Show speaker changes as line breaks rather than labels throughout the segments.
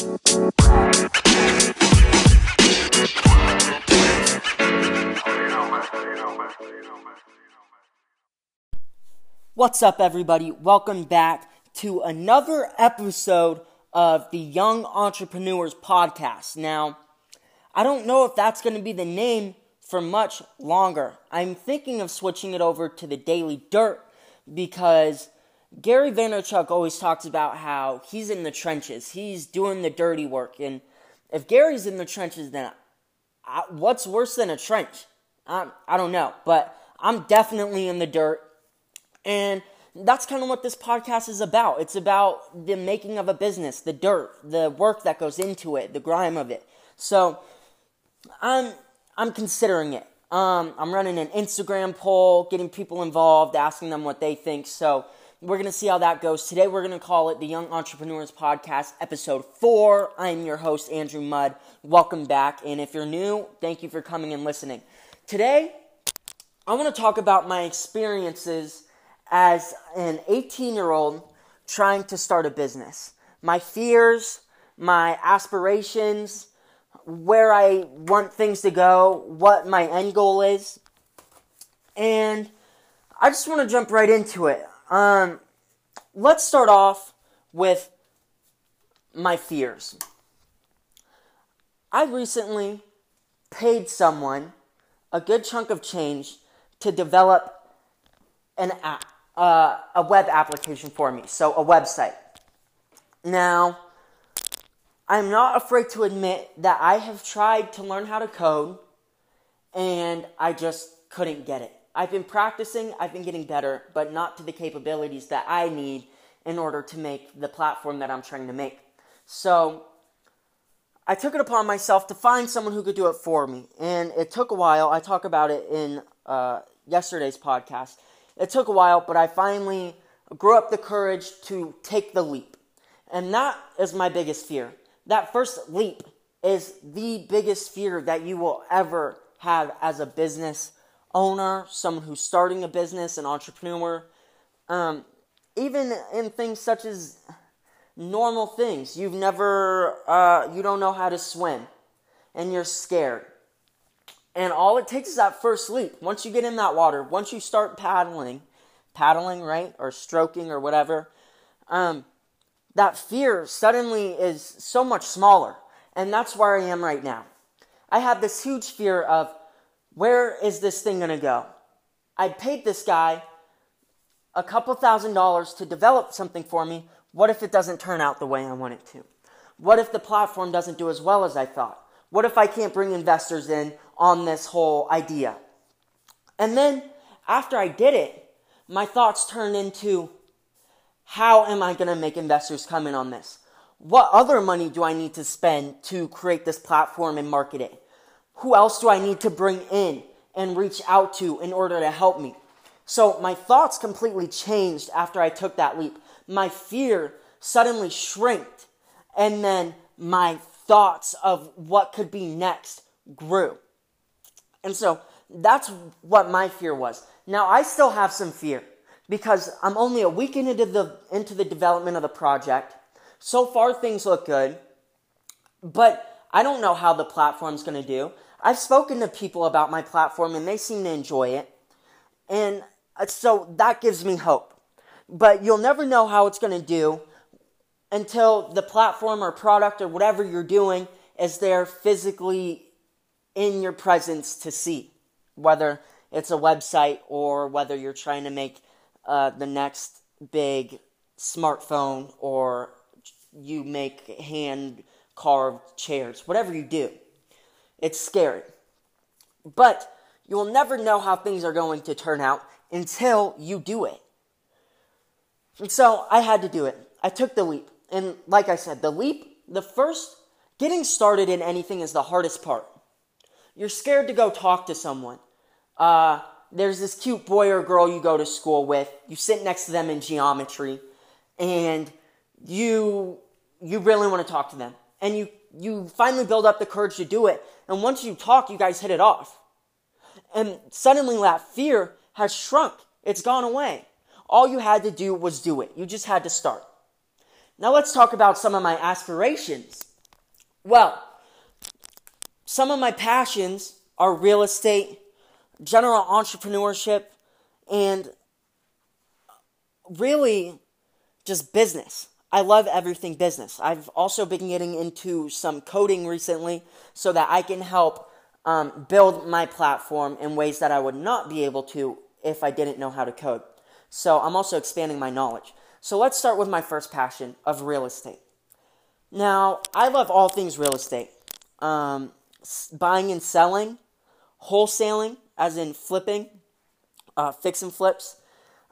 What's up, everybody? Welcome back to another episode of the Young Entrepreneurs Podcast. Now, I don't know if that's going to be the name for much longer. I'm thinking of switching it over to the Daily Dirt because Gary Vaynerchuk always talks about how he's in the trenches, he's doing the dirty work. And if Gary's in the trenches, then I, what's worse than a trench? I, I don't know, but I'm definitely in the dirt. And that's kind of what this podcast is about. It's about the making of a business, the dirt, the work that goes into it, the grime of it. So I'm I'm considering it. Um, I'm running an Instagram poll, getting people involved, asking them what they think. So we're gonna see how that goes. Today we're gonna call it the Young Entrepreneurs Podcast, episode four. I'm your host Andrew Mudd. Welcome back, and if you're new, thank you for coming and listening. Today, I want to talk about my experiences as an 18 year old trying to start a business. My fears, my aspirations, where I want things to go, what my end goal is. And I just want to jump right into it. Um, let's start off with my fears. I recently paid someone a good chunk of change to develop an app uh, a web application for me, so a website. Now, I'm not afraid to admit that I have tried to learn how to code and I just couldn't get it. I've been practicing, I've been getting better, but not to the capabilities that I need in order to make the platform that I'm trying to make. So, I took it upon myself to find someone who could do it for me, and it took a while. I talk about it in uh, yesterday's podcast. It took a while, but I finally grew up the courage to take the leap. And that is my biggest fear. That first leap is the biggest fear that you will ever have as a business owner, someone who's starting a business, an entrepreneur. Um, even in things such as normal things, you've never, uh, you don't know how to swim and you're scared. And all it takes is that first leap. Once you get in that water, once you start paddling, paddling, right? Or stroking or whatever, um, that fear suddenly is so much smaller. And that's where I am right now. I have this huge fear of where is this thing going to go? I paid this guy a couple thousand dollars to develop something for me. What if it doesn't turn out the way I want it to? What if the platform doesn't do as well as I thought? What if I can't bring investors in on this whole idea? And then after I did it, my thoughts turned into how am I going to make investors come in on this? What other money do I need to spend to create this platform and market it? Who else do I need to bring in and reach out to in order to help me? So my thoughts completely changed after I took that leap. My fear suddenly shrinked and then my thoughts of what could be next grew. And so that's what my fear was. Now I still have some fear because I'm only a week into the into the development of the project. So far things look good, but I don't know how the platform's going to do. I've spoken to people about my platform and they seem to enjoy it. And uh, so that gives me hope. But you'll never know how it's going to do until the platform or product or whatever you're doing is there physically in your presence to see, whether it's a website or whether you're trying to make uh, the next big smartphone or you make hand carved chairs, whatever you do. It's scary. But you'll never know how things are going to turn out until you do it. And so I had to do it. I took the leap. And like I said, the leap, the first, getting started in anything is the hardest part. You're scared to go talk to someone. Uh, there's this cute boy or girl you go to school with. You sit next to them in geometry, and you you really want to talk to them, and you you finally build up the courage to do it. And once you talk, you guys hit it off, and suddenly that fear has shrunk. It's gone away. All you had to do was do it. You just had to start. Now let's talk about some of my aspirations Well, some of my passions are real estate, general entrepreneurship, and really just business. I love everything business. I've also been getting into some coding recently so that I can help um, build my platform in ways that I would not be able to if I didn't know how to code. So I'm also expanding my knowledge. So let's start with my first passion of real estate. Now, I love all things real estate um, buying and selling, wholesaling, as in flipping, uh, fix and flips.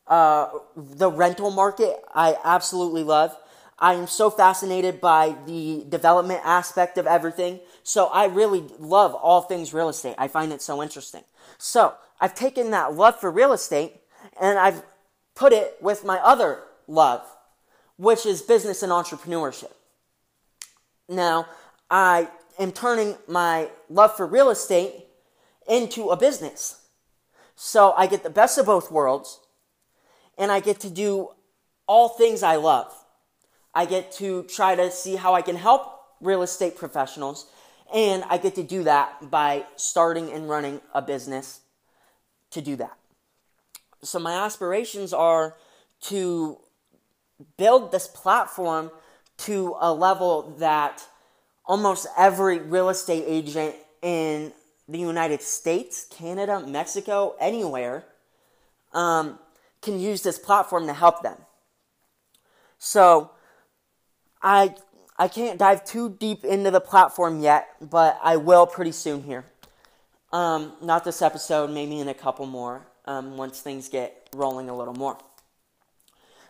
Uh, the rental market, I absolutely love. I am so fascinated by the development aspect of everything. So I really love all things real estate. I find it so interesting. So I've taken that love for real estate and I've put it with my other love, which is business and entrepreneurship. Now, I am turning my love for real estate into a business. So I get the best of both worlds and I get to do all things I love. I get to try to see how I can help real estate professionals, and I get to do that by starting and running a business to do that. So, my aspirations are to build this platform to a level that almost every real estate agent in the United States, Canada, Mexico, anywhere, um, can use this platform to help them. So, I I can't dive too deep into the platform yet, but I will pretty soon here. Um, not this episode, maybe in a couple more um, once things get rolling a little more.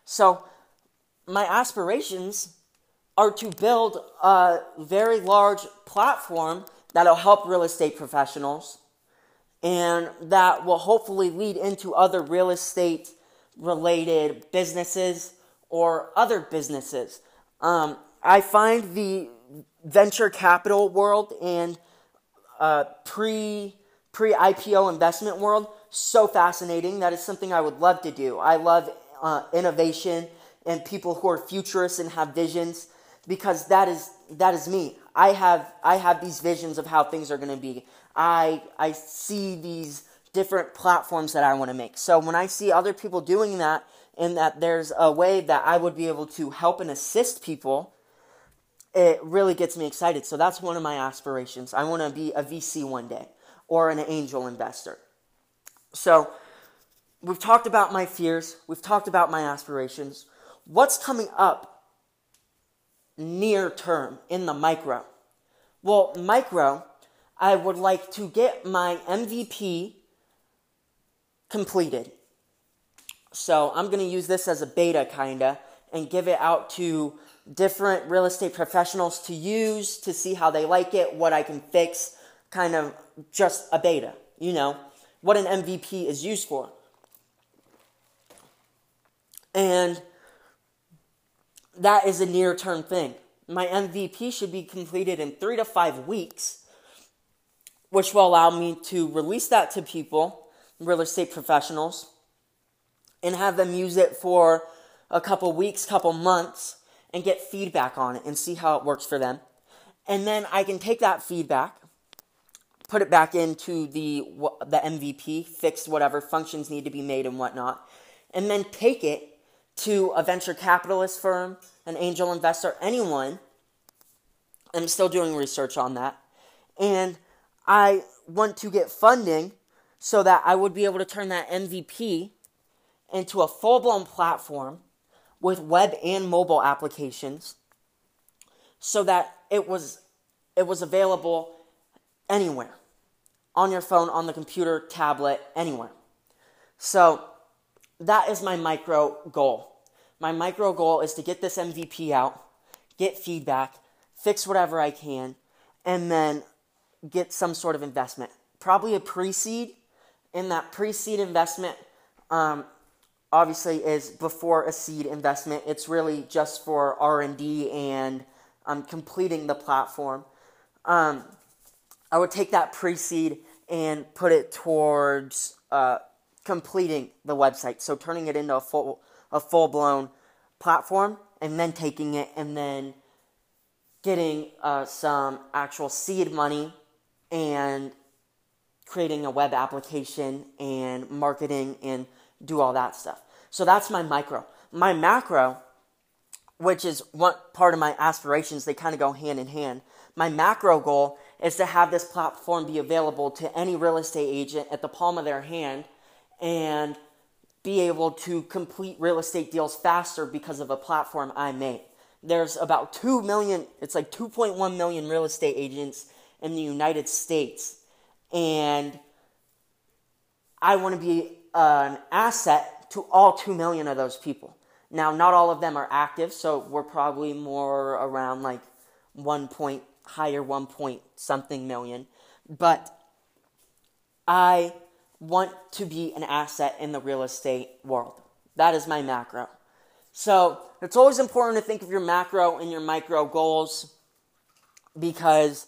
So, my aspirations are to build a very large platform that'll help real estate professionals and that will hopefully lead into other real estate related businesses or other businesses. Um, I find the venture capital world and uh, pre pre IPO investment world so fascinating. That is something I would love to do. I love uh, innovation and people who are futurists and have visions because that is that is me. I have I have these visions of how things are going to be. I I see these different platforms that I want to make. So when I see other people doing that and that there's a way that I would be able to help and assist people, it really gets me excited. So that's one of my aspirations. I want to be a VC one day or an angel investor. So we've talked about my fears, we've talked about my aspirations. What's coming up near term in the micro? Well, micro, I would like to get my MVP completed. So I'm going to use this as a beta kinda and give it out to different real estate professionals to use to see how they like it, what I can fix, kind of just a beta, you know, what an MVP is used for. And that is a near term thing. My MVP should be completed in three to five weeks, which will allow me to release that to people, real estate professionals, and have them use it for a couple weeks, couple months, and get feedback on it and see how it works for them. And then I can take that feedback, put it back into the the MVP, fix whatever functions need to be made and whatnot, and then take it to a venture capitalist firm, an angel investor, anyone. I'm still doing research on that. And I want to get funding so that I would be able to turn that MVP into a full blown platform with web and mobile applications so that it was it was available anywhere on your phone on the computer tablet anywhere. So that is my micro goal. My micro goal is to get this mvp out get feedback fix whatever i can and then get some sort of investment. Probably a pre-seed. In that pre-seed investment um, obviously is before a seed investment. It's really just for R and D and um, completing the platform. Um, I would take that pre-seed and put it towards uh, completing the website. So turning it into a full a full blown platform, and then taking it and then getting uh, some actual seed money and creating a web application and marketing and do all that stuff. So that's my micro. My macro, which is one part of my aspirations, they kind of go hand in hand. My macro goal is to have this platform be available to any real estate agent at the palm of their hand and be able to complete real estate deals faster because of a platform I made. There's about 2 million, it's like 2.1 million real estate agents in the United States. And I want to be an asset to all 2 million of those people. Now, not all of them are active, so we're probably more around like 1 point, higher 1 point something million. But I want to be an asset in the real estate world. That is my macro. So it's always important to think of your macro and your micro goals because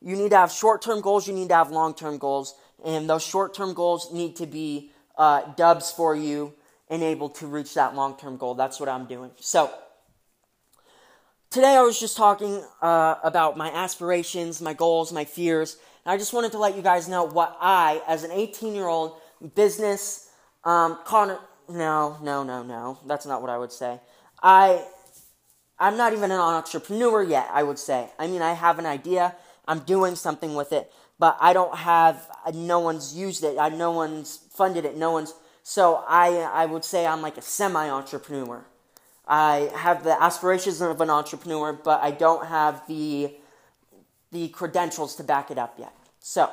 you need to have short term goals, you need to have long term goals, and those short term goals need to be uh, dubs for you and able to reach that long term goal. That's what I'm doing. So today I was just talking uh, about my aspirations, my goals, my fears. And I just wanted to let you guys know what I, as an 18 year old business, um, con- no, no, no, no, that's not what I would say. I, I'm not even an entrepreneur yet, I would say. I mean, I have an idea, I'm doing something with it, but I don't have, uh, no one's used it, I, no one's funded it, no one's, so I, I would say I'm like a semi entrepreneur. I have the aspirations of an entrepreneur, but I don't have the the credentials to back it up yet. So,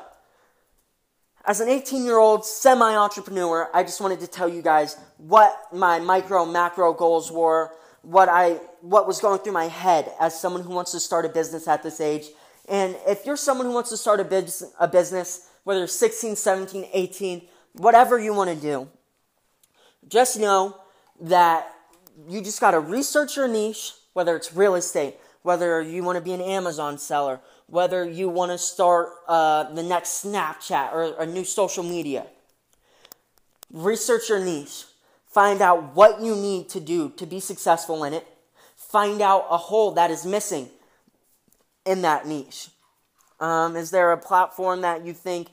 as an 18 year old semi entrepreneur, I just wanted to tell you guys what my micro macro goals were, what I what was going through my head as someone who wants to start a business at this age. And if you're someone who wants to start a, biz, a business, whether 16, 17, 18, whatever you want to do, just know that you just got to research your niche, whether it's real estate, whether you want to be an Amazon seller, whether you want to start uh, the next Snapchat or a new social media. Research your niche. Find out what you need to do to be successful in it. Find out a hole that is missing in that niche. Um, is there a platform that you think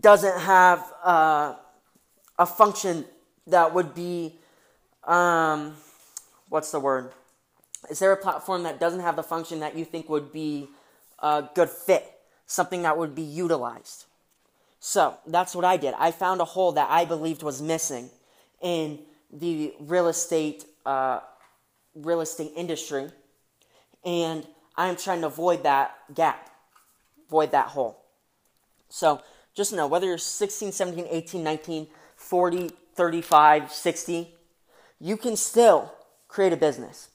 doesn't have uh, a function that would be, um, what's the word? Is there a platform that doesn't have the function that you think would be a good fit? Something that would be utilized? So that's what I did. I found a hole that I believed was missing in the real estate uh, real estate industry, and I'm trying to avoid that gap, avoid that hole. So just know whether you're 16, 17, 18, 19, 40, 35, 60, you can still create a business.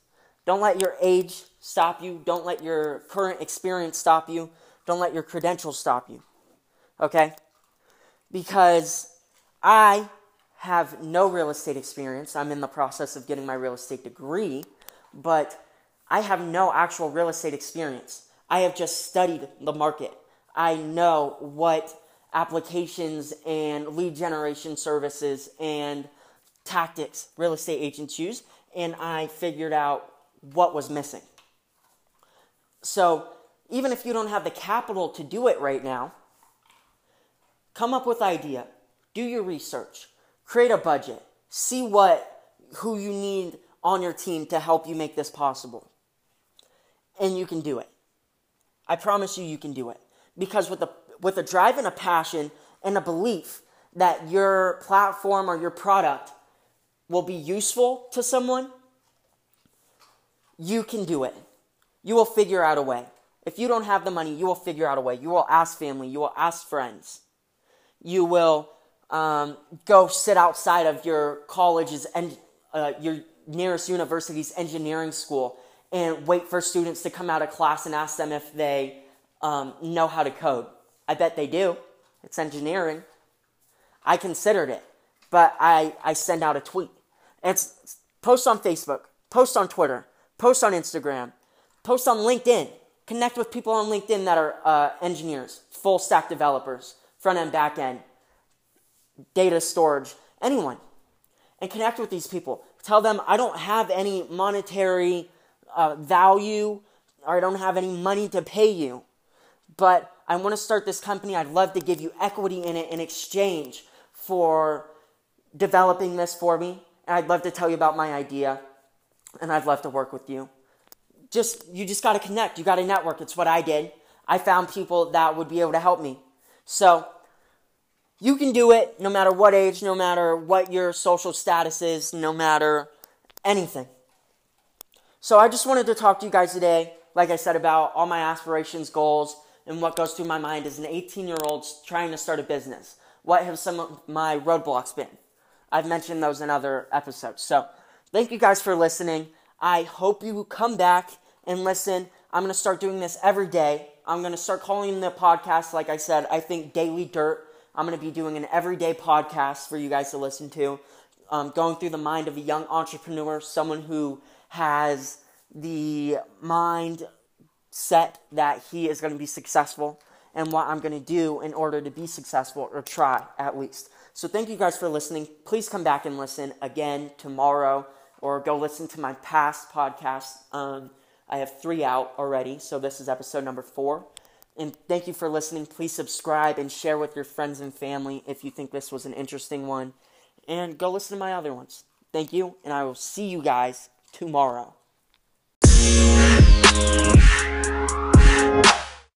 Don't let your age stop you. Don't let your current experience stop you. Don't let your credentials stop you. Okay? Because I have no real estate experience. I'm in the process of getting my real estate degree, but I have no actual real estate experience. I have just studied the market. I know what applications and lead generation services and tactics real estate agents use, and I figured out what was missing. So, even if you don't have the capital to do it right now, come up with idea, do your research, create a budget, see what who you need on your team to help you make this possible. And you can do it. I promise you you can do it. Because with a with a drive and a passion and a belief that your platform or your product will be useful to someone, you can do it. You will figure out a way. If you don't have the money, you will figure out a way. You will ask family, you will ask friends. You will um, go sit outside of your college's and uh, your nearest university's engineering school and wait for students to come out of class and ask them if they um, know how to code. I bet they do. It's engineering. I considered it, but I, I send out a tweet. It's post on Facebook, post on Twitter, post on Instagram, post on LinkedIn. Connect with people on LinkedIn that are uh, engineers, full stack developers, front end, back end, data storage, anyone. And connect with these people. Tell them I don't have any monetary uh, value or I don't have any money to pay you, but I want to start this company. I'd love to give you equity in it in exchange for developing this for me. And I'd love to tell you about my idea, and I'd love to work with you. Just you just got to connect. You got to network. It's what I did. I found people that would be able to help me. So you can do it no matter what age, no matter what your social status is, no matter anything. So I just wanted to talk to you guys today, like I said, about all my aspirations, goals, and what goes through my mind as an 18 year old trying to start a business. What have some of my roadblocks been? I've mentioned those in other episodes. So thank you guys for listening. I hope you come back and listen. I'm going to start doing this every day. I'm going to start calling the podcast, like I said, I think Daily Dirt. I'm going to be doing an everyday podcast for you guys to listen to, um, going through the mind of a young entrepreneur, someone who has the mind set that he is going to be successful and what I'm going to do in order to be successful or try at least. So thank you guys for listening. Please come back and listen again tomorrow or go listen to my past podcast. Um, I have three out already, so this is episode number four. And thank you for listening. Please subscribe and share with your friends and family if you think this was an interesting one. And go listen to my other ones. Thank you, and I will see you guys tomorrow.